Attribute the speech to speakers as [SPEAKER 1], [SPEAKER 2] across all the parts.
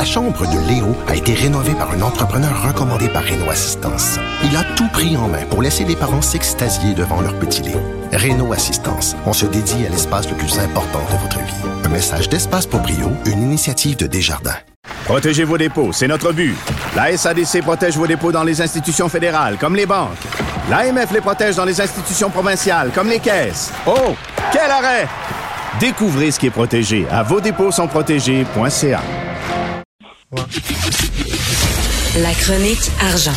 [SPEAKER 1] La chambre de Léo a été rénovée par un entrepreneur recommandé par Renault Assistance. Il a tout pris en main pour laisser les parents s'extasier devant leur petit Léo. Renault Assistance, on se dédie à l'espace le plus important de votre vie. Un message d'Espace pour Brio, une initiative de Desjardins.
[SPEAKER 2] Protégez vos dépôts, c'est notre but. La SADC protège vos dépôts dans les institutions fédérales, comme les banques. L'AMF les protège dans les institutions provinciales, comme les caisses. Oh, quel arrêt! Découvrez ce qui est protégé à vos dépôts sont protégés.ca.
[SPEAKER 3] La chronique argent.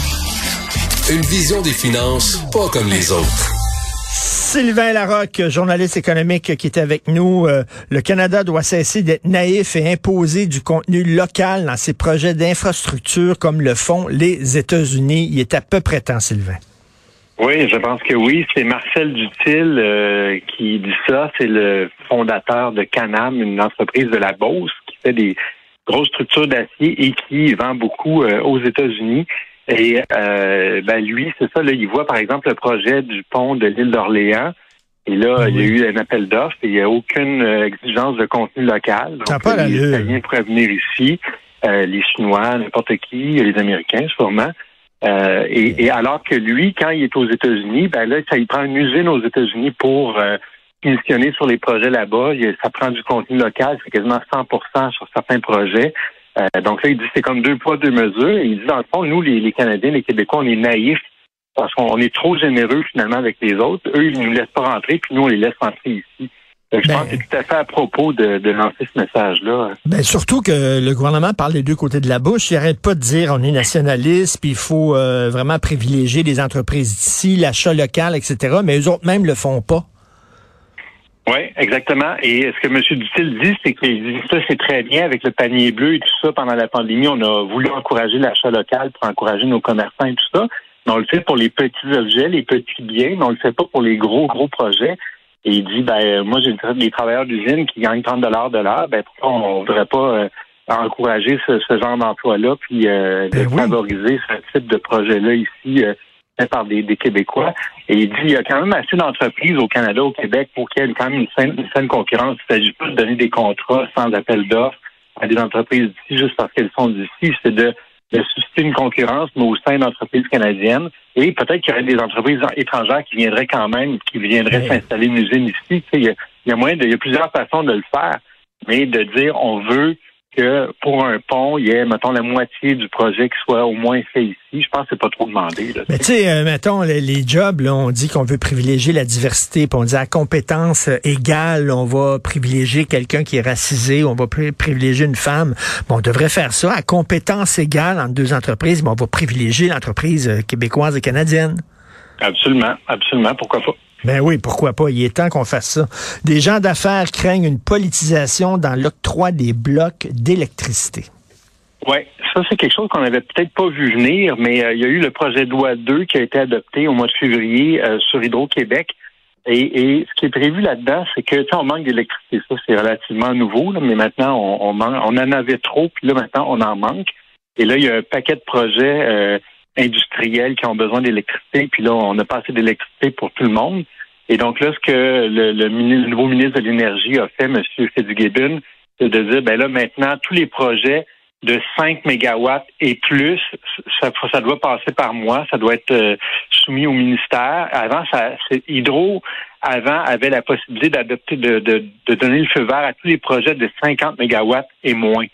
[SPEAKER 4] Une vision des finances pas comme les autres.
[SPEAKER 5] Sylvain Larocque, journaliste économique qui est avec nous. Euh, le Canada doit cesser d'être naïf et imposer du contenu local dans ses projets d'infrastructure comme le font les États-Unis. Il est à peu près temps, Sylvain.
[SPEAKER 6] Oui, je pense que oui. C'est Marcel Dutil euh, qui dit ça. C'est le fondateur de Canam, une entreprise de la Beauce qui fait des grosses structures d'acier et qui vend beaucoup euh, aux États-Unis. Et euh, ben lui, c'est ça, là, il voit par exemple le projet du pont de l'île d'Orléans. Et là, il y a eu un appel d'offres et il n'y a aucune exigence de contenu local. Donc, les Italiens pourraient venir ici, les Chinois, n'importe qui, les Américains sûrement. Euh, et, alors que lui, quand il est aux États-Unis, ben là, ça il prend une usine aux États-Unis pour euh, sur les projets là-bas. Ça prend du contenu local, c'est quasiment 100% sur certains projets. Euh, donc là, il dit c'est comme deux poids, deux mesures. Et il dit, dans le fond, nous, les, les Canadiens, les Québécois, on est naïfs parce qu'on est trop généreux finalement avec les autres. Eux, ils nous laissent pas rentrer, puis nous, on les laisse rentrer ici. Je pense que c'est tout à fait à propos de, lancer ce message-là.
[SPEAKER 5] Ben, surtout que le gouvernement parle des deux côtés de la bouche. Il n'arrête pas de dire on est nationaliste, puis il faut euh, vraiment privilégier les entreprises d'ici, l'achat local, etc. Mais eux autres même le font pas.
[SPEAKER 6] Oui, exactement. Et ce que M. Dutil dit, c'est que ça, c'est très bien avec le panier bleu et tout ça. Pendant la pandémie, on a voulu encourager l'achat local pour encourager nos commerçants et tout ça. Mais on le fait pour les petits objets, les petits biens, mais on le fait pas pour les gros, gros projets. Et il dit, ben moi j'ai des travailleurs d'usine qui gagnent 30 dollars de l'heure, ben pourquoi on ne voudrait pas euh, encourager ce, genre d'emploi-là, puis euh, de ben favoriser ce type de projet-là ici euh, par des, Québécois. Et il dit, il y a quand même assez d'entreprises au Canada, au Québec, pour qu'il y ait quand même une saine, une saine concurrence. Il ne s'agit pas de donner des contrats sans appel d'offres à des entreprises d'ici juste parce qu'elles sont d'ici. C'est de de susciter une concurrence, mais au sein d'entreprises canadiennes. Et peut-être qu'il y aurait des entreprises étrangères qui viendraient quand même, qui viendraient s'installer une usine ici. il, y a, il y a moyen de, il y a plusieurs façons de le faire, mais de dire on veut que pour un pont, il y ait, mettons, la moitié du projet qui soit au moins fait ici. Je pense que c'est pas trop demandé.
[SPEAKER 5] Mais tu sais, euh, mettons, les, jobs, là, on dit qu'on veut privilégier la diversité, puis on dit à compétence égale, on va privilégier quelqu'un qui est racisé, on va privilégier une femme. Bon, on devrait faire ça à compétence égale entre deux entreprises, mais on va privilégier l'entreprise euh, québécoise et canadienne.
[SPEAKER 6] Absolument, absolument, pourquoi pas?
[SPEAKER 5] Ben oui, pourquoi pas? Il est temps qu'on fasse ça. Des gens d'affaires craignent une politisation dans l'octroi des blocs d'électricité.
[SPEAKER 6] Oui, ça c'est quelque chose qu'on n'avait peut-être pas vu venir, mais euh, il y a eu le projet de loi 2 qui a été adopté au mois de février euh, sur Hydro-Québec. Et, ce qui est prévu là-dedans, c'est que on manque d'électricité. Ça, c'est relativement nouveau, mais maintenant, on, on, on en avait trop, puis là, maintenant, on en manque. Et là, il y a un paquet de projets euh, industriels qui ont besoin d'électricité, puis là, on n'a pas assez d'électricité pour tout le monde. Et donc là, ce que le, nouveau ministre de l'Énergie a fait, M. Fitzgibbon, c'est de dire, ben là, maintenant, tous les projets de 5 mégawatts et plus, ça, ça doit passer par mois, ça doit être euh, soumis au ministère. Avant, ça, Hydro, avant, avait la possibilité d'adopter, de, de, de, donner le feu vert à tous les projets de 50 mégawatts et moins.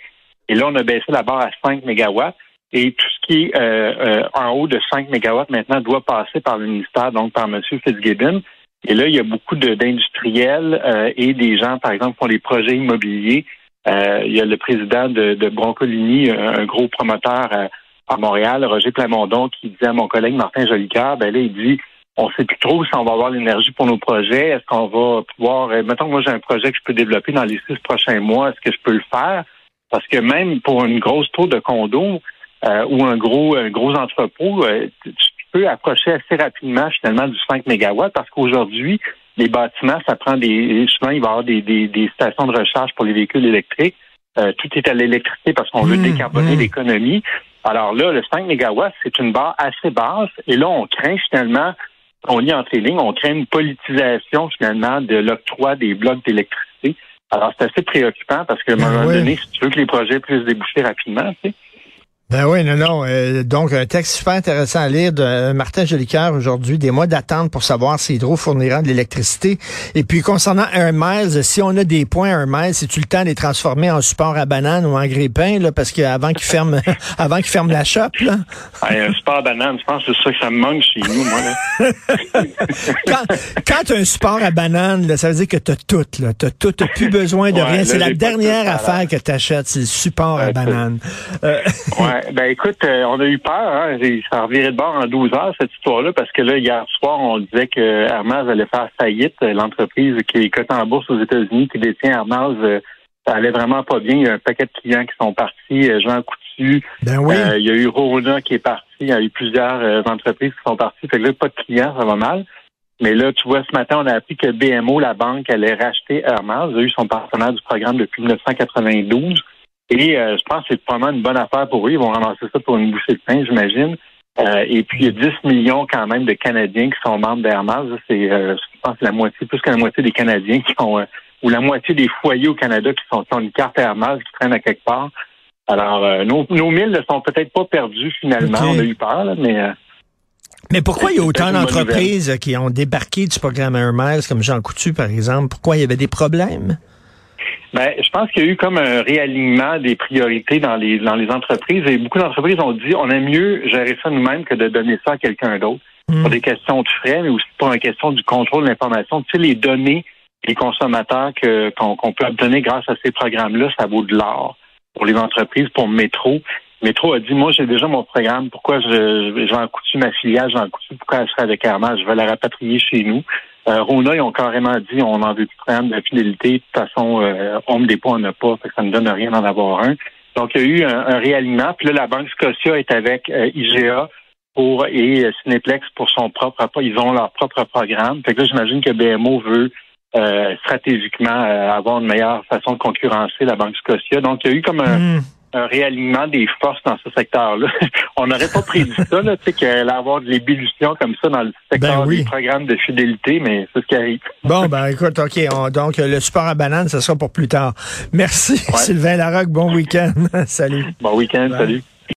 [SPEAKER 6] Et là, on a baissé la barre à 5 mégawatts. Et tout ce qui est euh, euh, en haut de 5 mégawatts maintenant doit passer par le ministère, donc par M. Fitzgibbon. Et là, il y a beaucoup d'industriels euh, et des gens, par exemple, qui font des projets immobiliers. il y a le président de, de Broncolini, un, gros promoteur à, Montréal, Roger Plamondon, qui disait à mon collègue Martin Jolicoeur, ben là, il dit on sait plus trop si on va avoir l'énergie pour nos projets. Est-ce qu'on va pouvoir, mettons que moi j'ai un projet que je peux développer dans les six prochains mois, est-ce que je peux le faire? Parce que même pour une grosse tour de condo, euh, ou un gros, un gros entrepôt, euh, tu peux approcher assez rapidement finalement du 5 MW parce qu'aujourd'hui, les bâtiments, ça prend des. Souvent, il va y avoir des, des, stations de recharge pour les véhicules électriques. Euh, tout est à l'électricité parce qu'on veut mmh, décarboner mmh. l'économie. Alors là, le 5 MW, c'est une barre assez basse. Et là, on craint finalement, on lit entre les lignes, on craint une politisation finalement de l'octroi des blocs d'électricité. Alors, c'est assez préoccupant parce qu'à un
[SPEAKER 5] Ben
[SPEAKER 6] moment
[SPEAKER 5] oui.
[SPEAKER 6] donné, si tu veux que les projets puissent déboucher rapidement, tu sais,
[SPEAKER 5] Ben oui, non, non. euh, donc, un texte super intéressant à lire de euh, Martin Jolicoeur aujourd'hui, des mois d'attente pour savoir si Hydro fournira de l'électricité. Et puis, concernant Air Miles, si on a des points Air Miles, c'est-tu le temps de les transformer en support à banane ou en grille-pain, là, parce qu'avant qu'ils ferment, avant qu'ils ferment la shop, là?
[SPEAKER 6] Hey, un support banane, je pense que c'est ça que ça me manque chez nous, moi. Là.
[SPEAKER 5] Quand, quand tu as un support à banane, là, ça veut dire que tu as tout, là. Tu tout, t'as plus besoin de
[SPEAKER 6] Ouais,
[SPEAKER 5] rien. C'est la dernière affaire que tu achètes, c'est le support à banane. Euh,
[SPEAKER 6] Ouais, ben écoute, euh, on a eu peur, hein, ça a reviré de bord en 12 heures, cette histoire-là, parce que là, hier soir, on disait que Hermès allait faire faillite, euh, l'entreprise qui est cotée en bourse aux États-Unis, qui détient Hermès, euh, ça allait vraiment pas bien. Il y a un paquet de clients qui sont partis, Jean Coutu,
[SPEAKER 5] ben oui.
[SPEAKER 6] euh, il y a eu Rona qui est parti, il y a eu plusieurs entreprises qui sont parties, fait que là, pas de clients, ça va mal. Mais là, tu vois, ce matin, on a appris que BMO, la banque, allait racheter Hermès. Ils a eu son partenaire du programme depuis 1992. Et euh, je pense que c'est vraiment une bonne affaire pour eux. Ils vont ramasser ça pour une bouchée de pain, j'imagine. Euh, et puis, il y a 10 millions quand même de Canadiens qui sont membres d'Hermès. C'est, euh, je pense, que la moitié, plus que la moitié des Canadiens qui ont, euh, ou la moitié des foyers au Canada qui sont qui ont une carte Hermès qui traîne à quelque part. Alors, euh, nos, nos milles ne sont peut-être pas perdus finalement. On a eu peur, là, mais... euh,
[SPEAKER 5] Mais pourquoi il y a autant d'entreprises qui ont débarqué du programme Miles, comme Jean Coutu, par exemple? Pourquoi il y avait des problèmes?
[SPEAKER 6] Ben, je pense qu'il y a eu comme un réalignement des priorités dans les dans les entreprises et beaucoup d'entreprises ont dit on aime mieux gérer ça nous-mêmes que de donner ça à quelqu'un d'autre
[SPEAKER 5] Hmm.
[SPEAKER 6] pour des questions de frais, mais aussi pour une question du contrôle de l'information. Tu sais, les données des consommateurs que qu'on peut obtenir grâce à ces programmes-là, ça vaut de l'or pour les entreprises, pour Métro. Métro a dit, moi, j'ai déjà mon programme. Pourquoi je, j'en coutu ma filiale, j'en coutu, pourquoi elle serait avec Hermès? Je vais la rapatrier chez nous. Euh, Rona, ils ont carrément dit, on en veut plus programme de fidélité. De toute façon, euh, on me dépôt, on n'a pas. Fait que ça ne donne rien d'en avoir un. Donc, il y a eu un, un réalignement. Puis là, la Banque Scotia est avec euh, IGA pour et euh, Cineplex pour son propre. Ils ont leur propre programme. Fait que là, j'imagine que BMO veut stratégiquement avoir une meilleure façon de concurrencer la Banque Scotia. Donc, il y a eu comme un,
[SPEAKER 5] Hmm.
[SPEAKER 6] Un réalignement des forces dans ce secteur-là. On n'aurait pas prédit ça, là, tu sais, qu'elle allait avoir de l'ébullition comme ça dans le secteur
[SPEAKER 5] Ben oui.
[SPEAKER 6] des programmes de fidélité, mais c'est ce qui arrive.
[SPEAKER 5] Bon, ben écoute, OK. on- donc, le support à banane, ce sera pour plus tard. Merci,
[SPEAKER 6] Ouais.
[SPEAKER 5] Sylvain Larocque. Bon week-end. Salut.
[SPEAKER 6] Bon week-end, salut.